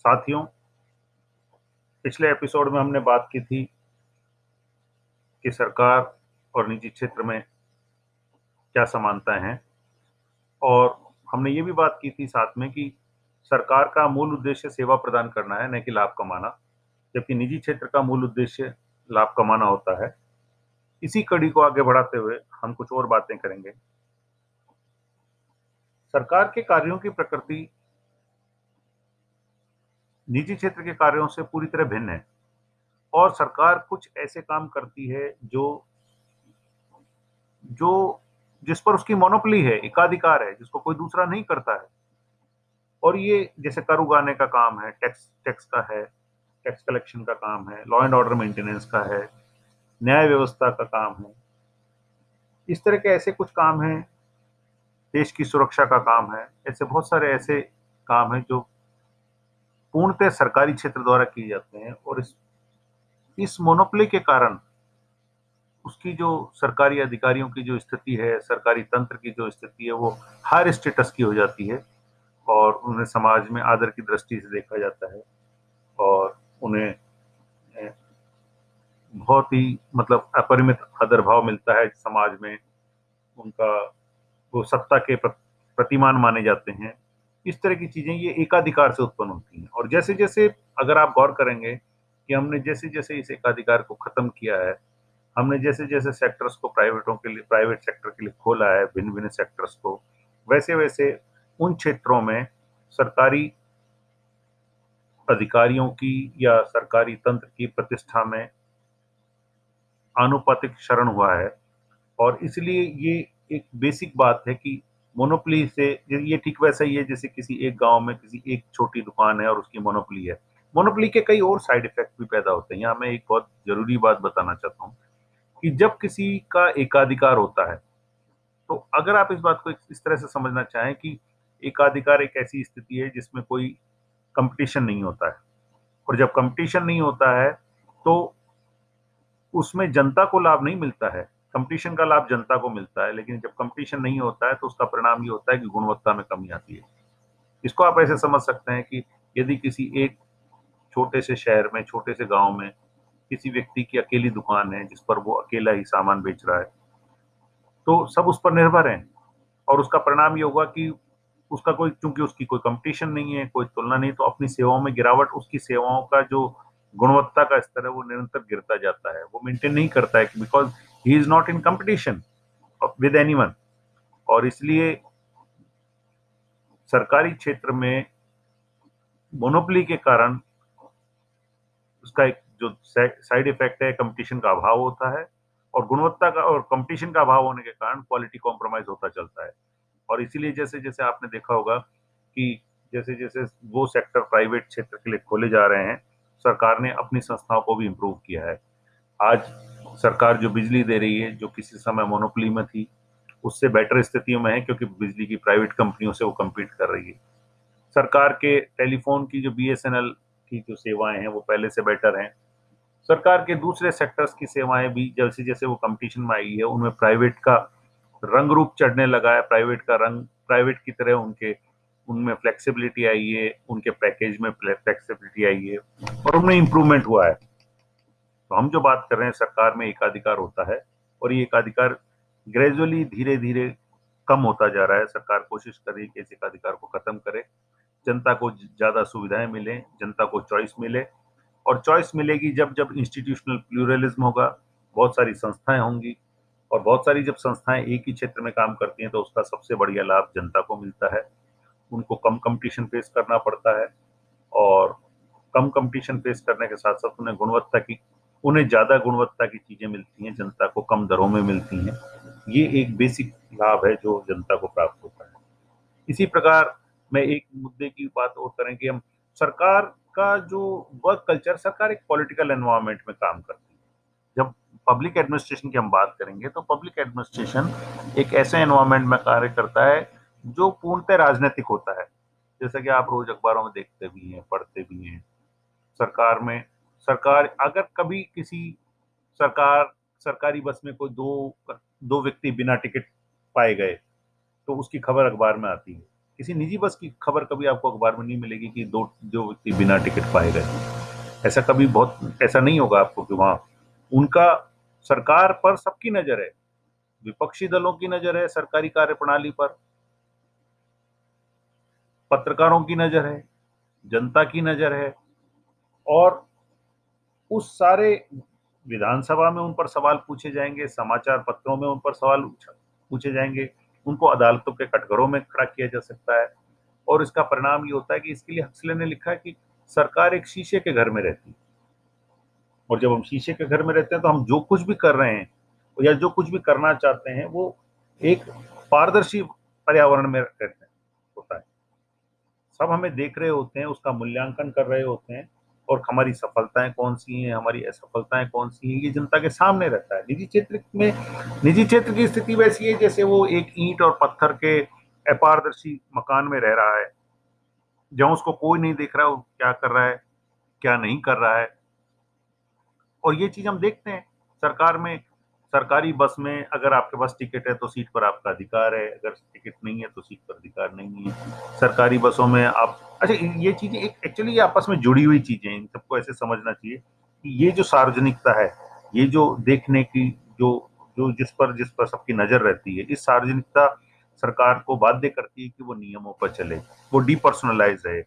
साथियों, पिछले एपिसोड में हमने बात की थी कि सरकार और निजी क्षेत्र में क्या समानताएँ हैं और हमने ये भी बात की थी साथ में कि सरकार का मूल उद्देश्य सेवा प्रदान करना है, न कि लाभ कमाना, जबकि निजी क्षेत्र का मूल उद्देश्य लाभ कमाना होता है। इसी कड़ी को आगे बढ़ाते हुए हम कुछ और बातें करेंगे। सरकार के कार्यों की प्रकृति निजी क्षेत्र के कार्यों से पूरी तरह भिन्न है। और सरकार कुछ ऐसे काम करती है जो जो जिस पर उसकी मोनोपली है, एकाधिकार है, जिसको कोई दूसरा नहीं करता है। और ये जैसे कर उगाने का काम है टैक्स टैक्स का है टैक्स कलेक्शन का काम है लॉ एंड ऑर्डर मेंटेनेंस का है, न्याय व्यवस्था का काम है। इस तरह के ऐसे कुछ काम हैं, देश की सुरक्षा का काम है, ऐसे बहुत सारे ऐसे काम हैं जो पूर्णतः सरकारी क्षेत्र द्वारा किए जाते हैं और इस इस मोनोपली के कारण उसकी जो सरकारी अधिकारियों की जो स्थिति है, सरकारी तंत्र की जो स्थिति है, वो हायर स्टेटस की हो जाती है और उन्हें समाज में आदर की दृष्टि से देखा जाता है और उन्हें बहुत ही मतलब अपरिमित आदर भाव मिलता है समाज में। उनका वो सत्ता के प्रतिमान माने जाते हैं। इस तरह की चीज़ें ये एकाधिकार से उत्पन्न होती हैं। और जैसे जैसे अगर आप गौर करेंगे कि हमने जैसे जैसे इस एकाधिकार को खत्म किया है, हमने जैसे जैसे सेक्टर्स को प्राइवेटों के लिए प्राइवेट सेक्टर के लिए खोला है भिन्न भिन्न सेक्टर्स को वैसे वैसे उन क्षेत्रों में सरकारी अधिकारियों की या सरकारी तंत्र की प्रतिष्ठा में आनुपातिक शरण हुआ है। और इसलिए ये एक बेसिक बात है कि मोनोपली से, ये ठीक वैसा ही है जैसे किसी एक गाँव में किसी एक छोटी दुकान है और उसकी मोनोपली है। मोनोपली के कई और साइड इफ़ेक्ट भी पैदा होते हैं। यहाँ मैं एक बहुत ज़रूरी बात बताना चाहता हूँ कि जब किसी का एकाधिकार होता है तो अगर आप इस बात को इस तरह से समझना चाहें कि एकाधिकार एक ऐसी स्थिति है जिसमें कोई कंपटीशन नहीं होता है। और जब कंपटीशन नहीं होता है तो उसमें जनता को लाभ नहीं मिलता है। कंपटीशन का लाभ जनता को मिलता है, लेकिन जब कंपटीशन नहीं होता है तो उसका परिणाम ये होता है कि गुणवत्ता में कमी आती है। इसको आप ऐसे समझ सकते हैं कि यदि किसी एक छोटे से शहर में, छोटे से गाँव में किसी व्यक्ति की अकेली दुकान है, जिस पर वो अकेला ही सामान बेच रहा है तो सब उस पर निर्भर हैं। और उसका परिणाम ये होगा कि उसका कोई चूँकि उसकी कोई कंपटीशन नहीं है, कोई तुलना नहीं तो अपनी सेवाओं में गिरावट, उसकी सेवाओं का जो गुणवत्ता का स्तर है, वो निरंतर गिरता जाता है। वो मेंटेन नहीं करता है because he is not in competition with anyone और इसलिए सरकारी क्षेत्र में मोनोपली के कारण उसका एक जो साइड इफ़ेक्ट है कंपटीशन का अभाव होता है और गुणवत्ता का और कंपटीशन का अभाव होने के कारण क्वालिटी कॉम्प्रोमाइज होता चलता है। और इसीलिए जैसे जैसे आपने देखा होगा कि जैसे जैसे वो सेक्टर प्राइवेट क्षेत्र के लिए खोले जा रहे हैं, सरकार ने अपनी संस्थाओं को भी इम्प्रूव किया है। आज सरकार जो बिजली दे रही है, जो किसी समय मोनोपली में थी, उससे बेटर स्थितियों में है क्योंकि बिजली की प्राइवेट कंपनियों से वो कम्पीट कर रही है। सरकार के टेलीफोन की जो बीएसएनएल की जो सेवाएँ हैं, वो पहले से बेटर हैं। सरकार के दूसरे सेक्टर्स की सेवाएँ भी, जैसे जैसे वो कंपटीशन में आई है, उनमें प्राइवेट का रंग रूप चढ़ने लगा है। प्राइवेट का रंग प्राइवेट की तरह उनके, उनमें फ्लेक्सिबिलिटी आई है, उनके पैकेज में फ्लेक्सिबिलिटी आई है और उनमें इम्प्रूवमेंट हुआ है। तो हम जो बात कर रहे हैं, सरकार में एकाधिकार होता है और ये एकाधिकार ग्रेजुअली धीरे धीरे कम होता जा रहा है। सरकार कोशिश कर रही है कि इस एकाधिकार को खत्म करे, जनता को ज़्यादा सुविधाएँ मिले, जनता को चॉइस मिले और चॉइस मिलेगी जब जब इंस्टीट्यूशनल प्लूरलिज्म होगा, बहुत सारी संस्थाएँ होंगी और बहुत सारी जब संस्थाएँ एक ही क्षेत्र में काम करती हैं तो उसका सबसे बढ़िया लाभ जनता को मिलता है। उनको कम कंपटीशन फेस करना पड़ता है और कम कंपटीशन फेस करने के साथ साथ उन्हें गुणवत्ता की उन्हें ज़्यादा गुणवत्ता की चीज़ें मिलती हैं, जनता को कम दरों में मिलती हैं। ये एक बेसिक लाभ है जो जनता को प्राप्त होता है। इसी प्रकार मैं एक मुद्दे की बात और करें कि हम सरकार का जो वर्क कल्चर सरकार एक पॉलिटिकल एनवायरनमेंट में काम करती है। जब पब्लिक एडमिनिस्ट्रेशन की हम बात करेंगे तो पब्लिक एडमिनिस्ट्रेशन एक ऐसे एनवायरनमेंट में कार्य करता है जो पूर्णतः राजनीतिक होता है। जैसा कि आप रोज अखबारों में देखते भी हैं, पढ़ते भी हैं। सरकार में सरकार, अगर कभी किसी सरकार, सरकारी बस में कोई दो दो व्यक्ति बिना टिकट पाए गए तो उसकी खबर अखबार में आती है। किसी निजी बस की खबर कभी आपको अखबार में नहीं मिलेगी कि दो जो व्यक्ति बिना टिकट पाए गए। ऐसा कभी बहुत, ऐसा नहीं होगा आपको कि वहाँ, उनका सरकार पर सबकी नज़र है, विपक्षी दलों की नज़र है, सरकारी कार्यप्रणाली पर, पत्रकारों की नज़र है, जनता की नज़र है, और उस सारे विधानसभा में उन पर सवाल पूछे जाएँगे, समाचार पत्रों में उन पर सवाल पूछे जाएँगे। उनको अदालतों के कटघरों में खड़ा किया जा सकता है। और इसका परिणाम ये होता है कि इसके लिए हक्सले ने लिखा है कि सरकार एक शीशे के घर में रहती है। और जब हम शीशे के घर में रहते हैं तो हम जो कुछ भी कर रहे हैं या जो कुछ भी करना चाहते हैं, वो एक पारदर्शी पर्यावरण में रहते हैं, होता है। सब हमें देख रहे होते हैं, उसका मूल्यांकन कर रहे होते हैं। और हमारी सफलताएँ कौन सी हैं, हमारी असफलताएँ कौन सी हैं, ये जनता के सामने रहता है। निजी क्षेत्र में, निजी क्षेत्र की स्थिति वैसी है जैसे वो एक ईंट और पत्थर के अपारदर्शी मकान में रह रहा है। जहाँ उसको कोई नहीं देख रहा, वो क्या कर रहा है, क्या नहीं कर रहा है। और ये चीज़ हम देखते हैं, सरकार में सरकारी बस में अगर आपके पास टिकट है तो सीट पर आपका अधिकार है, अगर टिकट नहीं है तो सीट पर अधिकार नहीं है। सरकारी बसों में आप अच्छा ये चीज़ें एक एक्चुअली ये आपस में जुड़ी हुई चीज़ें इन सबको ऐसे समझना चाहिए कि ये जो सार्वजनिकता है, ये जो देखने की, जो जो जिस पर जिस पर सबकी नज़र रहती है, इस सार्वजनिकता सरकार को बाध्य करती है कि वो नियमों पर चले, वो डिपर्सनलाइज रहे,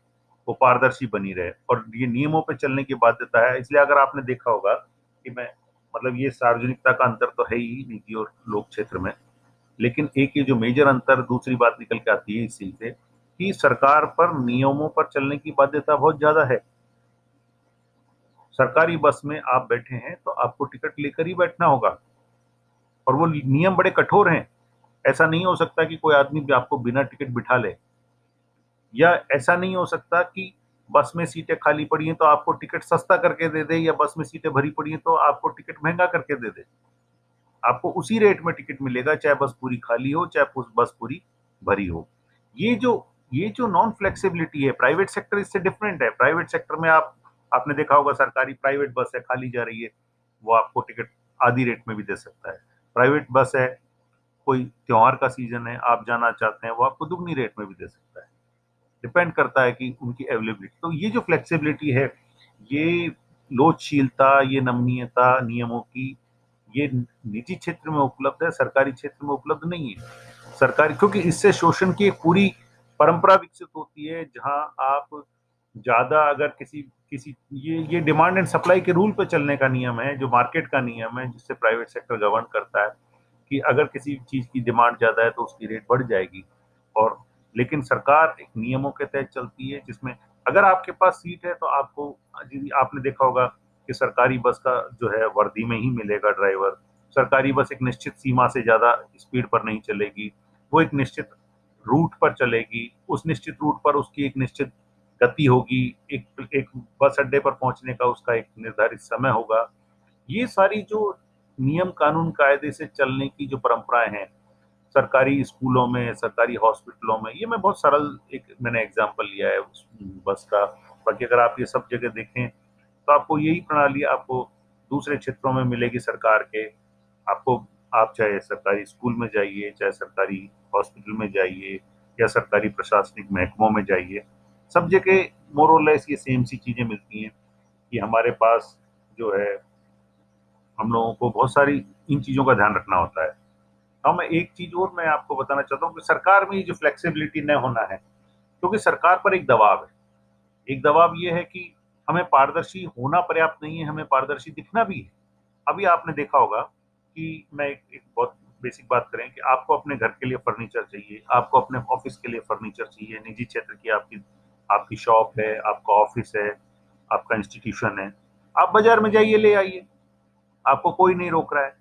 वो पारदर्शी बनी रहे। और ये नियमों पर चलने की बाध्यता है, इसलिए अगर आपने देखा होगा कि मैं मतलब ये सार्वजनिकता का अंतर तो है ही निजी और लोक क्षेत्र में, लेकिन एक ये जो मेजर अंतर दूसरी बात निकल के आती है इसी से कि सरकार पर नियमों पर चलने की बाध्यता बहुत ज़्यादा है। सरकारी बस में आप बैठे हैं तो आपको टिकट लेकर ही बैठना होगा और वो नियम बड़े कठोर हैं। ऐसा नहीं हो सकता कि कोई आदमी आपको बिना टिकट बिठा ले, या ऐसा नहीं हो सकता कि बस में सीटें खाली पड़ी हैं तो आपको टिकट सस्ता करके दे दे या बस में सीटें भरी पड़ी हैं तो आपको टिकट महँगा करके दे दे। आपको उसी रेट में टिकट मिलेगा, चाहे बस पूरी खाली हो, चाहे बस पूरी भरी हो। ये जो ये जो नॉन फ्लेक्सिबिलिटी है प्राइवेट सेक्टर इससे डिफरेंट है। प्राइवेट सेक्टर में आप, आपने देखा होगा सरकारी प्राइवेट बस है, खाली जा रही है, वो आपको टिकट आधी रेट में भी दे सकता है। प्राइवेट बस है, कोई त्यौहार का सीज़न है, आप जाना चाहते हैं, वो आपको दुगनी रेट में भी दे सकते है। डिपेंड करता है कि उनकी अवेलेबिलिटी तो ये जो फ्लेक्सिबिलिटी है, ये लोचशीलता, ये नमनीयता नियमों की, ये निजी क्षेत्र में उपलब्ध है, सरकारी क्षेत्र में उपलब्ध नहीं है। सरकारी, क्योंकि इससे शोषण की एक पूरी परंपरा विकसित होती है, जहाँ आप ज़्यादा अगर किसी किसी, ये ये डिमांड एंड सप्लाई के रूल पे चलने का नियम है, जो मार्केट का नियम है, जिससे प्राइवेट सेक्टर गवर्न करता है, कि अगर किसी चीज़ की डिमांड ज़्यादा है तो उसकी रेट बढ़ जाएगी, और लेकिन सरकार एक नियमों के तहत चलती है, जिसमें अगर आपके पास सीट है तो आपको आपने देखा होगा कि सरकारी बस का जो है, वर्दी में ही मिलेगा ड्राइवर। सरकारी बस एक निश्चित सीमा से ज़्यादा स्पीड पर नहीं चलेगी, वो एक निश्चित रूट पर चलेगी, उस निश्चित रूट पर उसकी एक निश्चित गति होगी, एक एक बस अड्डे पर पहुँचने का उसका एक निर्धारित समय होगा। ये सारी जो नियम कानून कायदे से चलने की जो परंपराएँ हैं सरकारी स्कूलों में, सरकारी हॉस्पिटलों में, ये मैं बहुत सरल एक मैंने एग्ज़ाम्पल लिया है बस का। बाकी अगर आप ये सब जगह देखें तो आपको यही प्रणाली आपको दूसरे क्षेत्रों में मिलेगी सरकार के। आपको, आप चाहे सरकारी स्कूल में जाइए, चाहे सरकारी हॉस्पिटल में जाइए, या सरकारी प्रशासनिक महकमों में जाइए, सब जगह मोरलेस ये सेम सी चीज़ें मिलती हैं कि हमारे पास जो है, हम लोगों को बहुत सारी इन चीज़ों का ध्यान रखना होता है। हाँ मैं एक चीज़ और मैं आपको बताना चाहता हूँ कि सरकार में ये जो फ्लेक्सिबिलिटी न होना है क्योंकि सरकार पर एक दबाव है। एक दबाव ये है कि हमें पारदर्शी होना पर्याप्त नहीं है हमें पारदर्शी दिखना भी है। अभी आपने देखा होगा कि मैं एक, एक बहुत बेसिक बात करें कि आपको अपने घर के लिए फर्नीचर चाहिए आपको अपने ऑफ़िस के लिए फर्नीचर चाहिए निजी क्षेत्र की आपकी आपकी शॉप है आपका ऑफ़िस है आपका इंस्टीट्यूशन है। आप बाज़ार में जाइए ले आइए। आपको कोई नहीं रोक रहा है।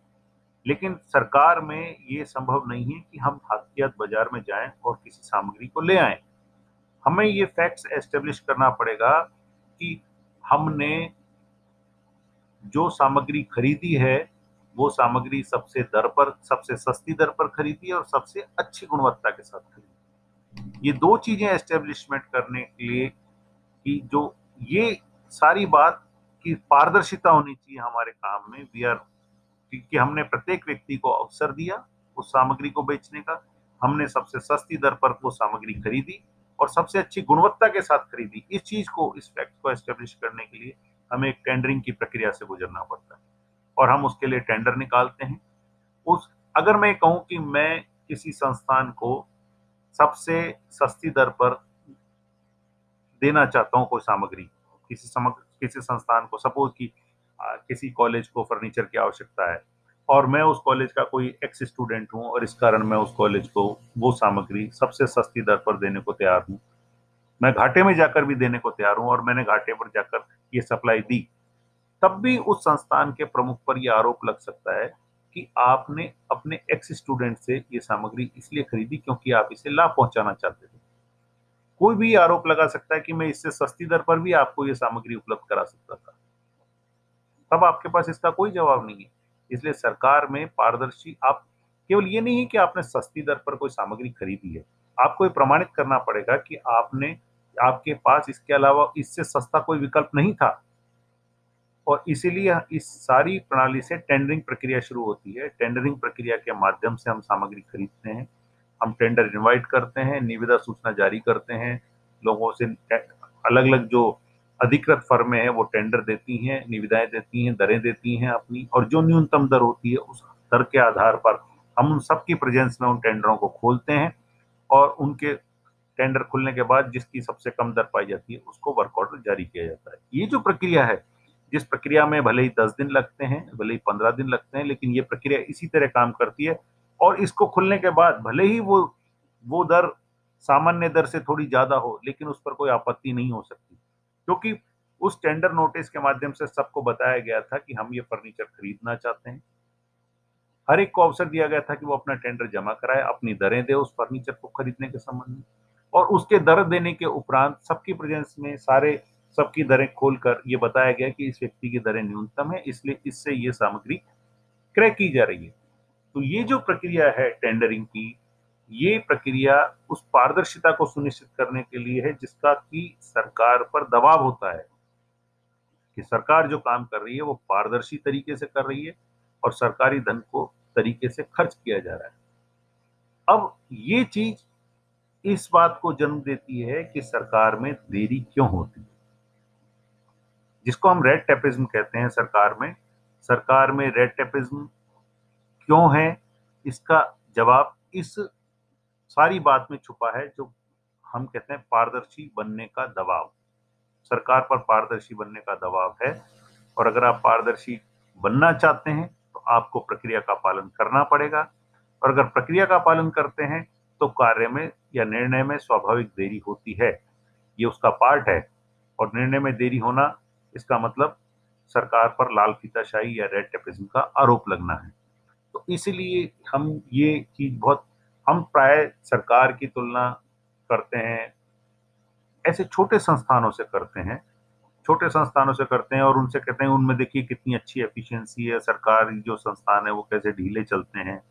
लेकिन सरकार में ये संभव नहीं है कि हम हाथियात बाज़ार में जाएँ और किसी सामग्री को ले आए। हमें ये फैक्ट्स एस्टेब्लिश करना पड़ेगा कि हमने जो सामग्री खरीदी है, वो सामग्री सबसे दर पर, सबसे सस्ती दर पर खरीदी है और सबसे अच्छी गुणवत्ता के साथ खरीदी ये दो चीज़ें एस्टेब्लिशमेंट करने के लिए कि जो ये सारी बात की पारदर्शिता होनी चाहिए हमारे काम में। वी आर कि हमने प्रत्येक व्यक्ति को अवसर दिया उस सामग्री को बेचने का। हमने सबसे सस्ती दर पर वो सामग्री खरीदी और सबसे अच्छी गुणवत्ता के साथ खरीदी। इस चीज़ को, इस फैक्ट को एस्टेब्लिश करने के लिए हमें एक टेंडरिंग की प्रक्रिया से गुजरना पड़ता है और हम उसके लिए टेंडर निकालते हैं। उस, अगर मैं कहूँ कि मैं किसी संस्थान को सबसे सस्ती दर पर देना चाहता हूँ कोई सामग्री, किसी समग्र, किसी संस्थान को, सपोज़ कि किसी कॉलेज को फर्नीचर की आवश्यकता है। और मैं उस कॉलेज का कोई एक्स स्टूडेंट हूँ और इस कारण मैं उस कॉलेज को वो सामग्री सबसे सस्ती दर पर देने को तैयार हूँ। मैं घाटे में जाकर भी देने को तैयार हूँ और मैंने घाटे पर जाकर ये सप्लाई दी। तब भी उस संस्थान के प्रमुख पर यह आरोप लग सकता है कि आपने अपने एक्स स्टूडेंट से ये सामग्री इसलिए खरीदी क्योंकि आप इसे लाभ पहुंचाना चाहते थे। कोई भी आरोप लगा सकता है कि मैं इससे सस्ती दर पर भी आपको ये सामग्री उपलब्ध करा सकता था। तब आपके पास इसका कोई जवाब नहीं है। इसलिए सरकार में पारदर्शी, आप केवल ये नहीं है कि आपने सस्ती दर पर कोई सामग्री खरीदी है। आपको ये प्रमाणित करना पड़ेगा कि आपने, आपके पास इसके अलावा इससे सस्ता कोई विकल्प नहीं था। और इसीलिए इस सारी प्रणाली से टेंडरिंग प्रक्रिया शुरू होती है। टेंडरिंग प्रक्रिया के माध्यम से हम सामग्री खरीदते हैं। हम टेंडर इनवाइट करते हैं, निविदा सूचना जारी करते हैं। लोगों से अलग अलग जो अधिकृत फर्में हैं, वो टेंडर देती हैं, निविदाएँ देती हैं, दरें देती हैं अपनी, और जो न्यूनतम दर होती है, उस दर के आधार पर हम उन सबकी प्रेजेंस में उन टेंडरों को खोलते हैं, और उनके टेंडर खुलने के बाद जिसकी सबसे कम दर पाई जाती है, उसको वर्क ऑर्डर जारी किया जाता है। ये जो प्रक्रिया है, जिस प्रक्रिया में भले ही दस दिन लगते हैं, भले ही पंद्रह दिन लगते हैं, लेकिन ये प्रक्रिया इसी तरह काम करती है, और इसको खुलने के बाद भले ही वो वो दर सामान्य दर से थोड़ी ज़्यादा हो, लेकिन उस पर कोई आपत्ति नहीं हो सकती। क्योंकि उस टेंडर नोटिस के माध्यम से सबको बताया गया था कि हम ये फर्नीचर खरीदना चाहते हैं। हर एक को अवसर दिया गया था कि वो अपना टेंडर जमा कराए, अपनी दरें दे उस फर्नीचर को खरीदने के संबंध में। और उसके दर देने के उपरांत सबकी प्रेजेंस में सारे, सबकी दरें खोलकर ये बताया गया कि इस व्यक्ति की दरें न्यूनतम है, इसलिए इससे ये सामग्री क्रय की जा रही है। तो ये जो प्रक्रिया है टेंडरिंग की ये प्रक्रिया उस पारदर्शिता को सुनिश्चित करने के लिए है, जिसका कि सरकार पर दबाव होता है कि सरकार जो काम कर रही है, वो पारदर्शी तरीके से कर रही है और सरकारी धन को तरीके से खर्च किया जा रहा है। अब ये चीज़ इस बात को जन्म देती है कि सरकार में देरी क्यों होती है? जिसको हम रेड टेपिज्म कहते हैं सरकार में सरकार में रेड टेपिज्म क्यों है? इसका जवाब इस सारी बात में छुपा है जो हम कहते हैं पारदर्शी बनने का दबाव। सरकार पर पारदर्शी बनने का दबाव है और अगर आप पारदर्शी बनना चाहते हैं तो आपको प्रक्रिया का पालन करना पड़ेगा। और अगर प्रक्रिया का पालन करते हैं तो कार्य में या निर्णय में स्वाभाविक देरी होती है। ये उसका पार्ट है। और निर्णय में देरी होना, इसका मतलब सरकार पर लाल फीताशाही या रेड टेपिज्म का आरोप लगना है। तो इसलिए हम ये चीज़ बहुत हम प्राय सरकार की तुलना करते हैं, ऐसे छोटे संस्थानों से करते हैं, छोटे संस्थानों से करते हैं और उनसे कहते हैं, उनमें देखिए कितनी अच्छी एफिशिएंसी है, सरकार जो संस्थान है वो कैसे ढीले चलते हैं,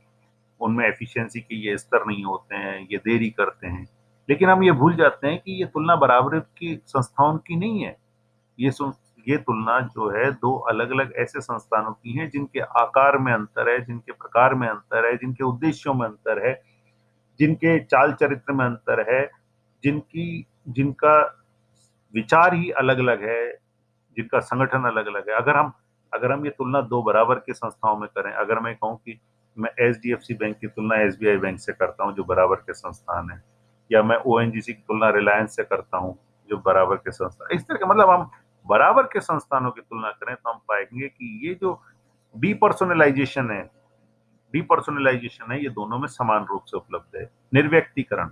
उनमें एफिशिएंसी के ये स्तर नहीं होते हैं, ये देरी करते हैं। लेकिन हम ये भूल जाते हैं कि ये तुलना बराबर की संस्थाओं की नहीं है। ये ये तुलना जो है दो अलग अलग ऐसे संस्थानों की है जिनके आकार में अंतर है, जिनके प्रकार में अंतर है, जिनके उद्देश्यों में अंतर है जिनके चाल चरित्र में अंतर है, जिनकी, जिनका विचार ही अलग अलग है, जिनका संगठन अलग अलग है। अगर हम अगर हम ये तुलना दो बराबर के संस्थाओं में करें, अगर मैं कहूँ कि मैं एच बैंक की तुलना एसबीआई बैंक से करता हूँ, जो बराबर के संस्थान है, या मैं ओएनजीसी की तुलना रिलायंस से करता हूँ, जो बराबर के संस्थान इस तरह के मतलब हम बराबर के संस्थानों की तुलना करें तो हम पाएँगे कि ये जो डीपर्सोनलाइजेशन है डीपर्सोनलाइजेशन है, ये दोनों में समान रूप से उपलब्ध है। निर्व्यक्तिकरण।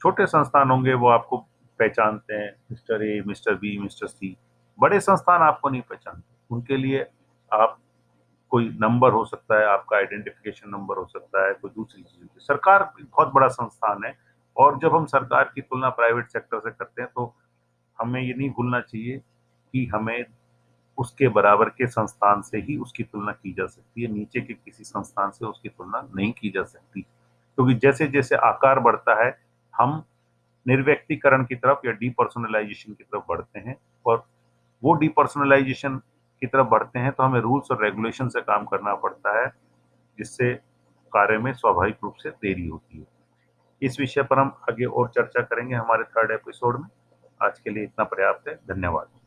छोटे संस्थान होंगे, वो आपको पहचानते हैं, mister A, mister B, mister C. बड़े संस्थान आपको नहीं पहचानते। उनके लिए आप कोई नंबर हो सकता है, आपका आइडेंटिफिकेशन नंबर हो सकता है, कोई दूसरी चीज़ सरकार बहुत बड़ा संस्थान है और जब हम सरकार की तुलना प्राइवेट सेक्टर से करते हैं तो हमें ये नहीं भूलना चाहिए कि हमें उसके बराबर के संस्थान से ही उसकी तुलना की जा सकती है। नीचे के किसी संस्थान से उसकी तुलना नहीं की जा सकती। क्योंकि जैसे जैसे आकार बढ़ता है, हम निर्व्यक्तिकरण की तरफ़ या डीपर्सनलाइजेशन की तरफ़ बढ़ते हैं और वो डीपर्सनलाइजेशन की तरफ़ बढ़ते हैं तो हमें रूल्स और रेगुलेशन से काम करना पड़ता है, जिससे कार्य में स्वाभाविक रूप से देरी होती है। इस विषय पर हम आगे और चर्चा करेंगे हमारे थर्ड एपिसोड में। आज के लिए इतना पर्याप्त है। धन्यवाद।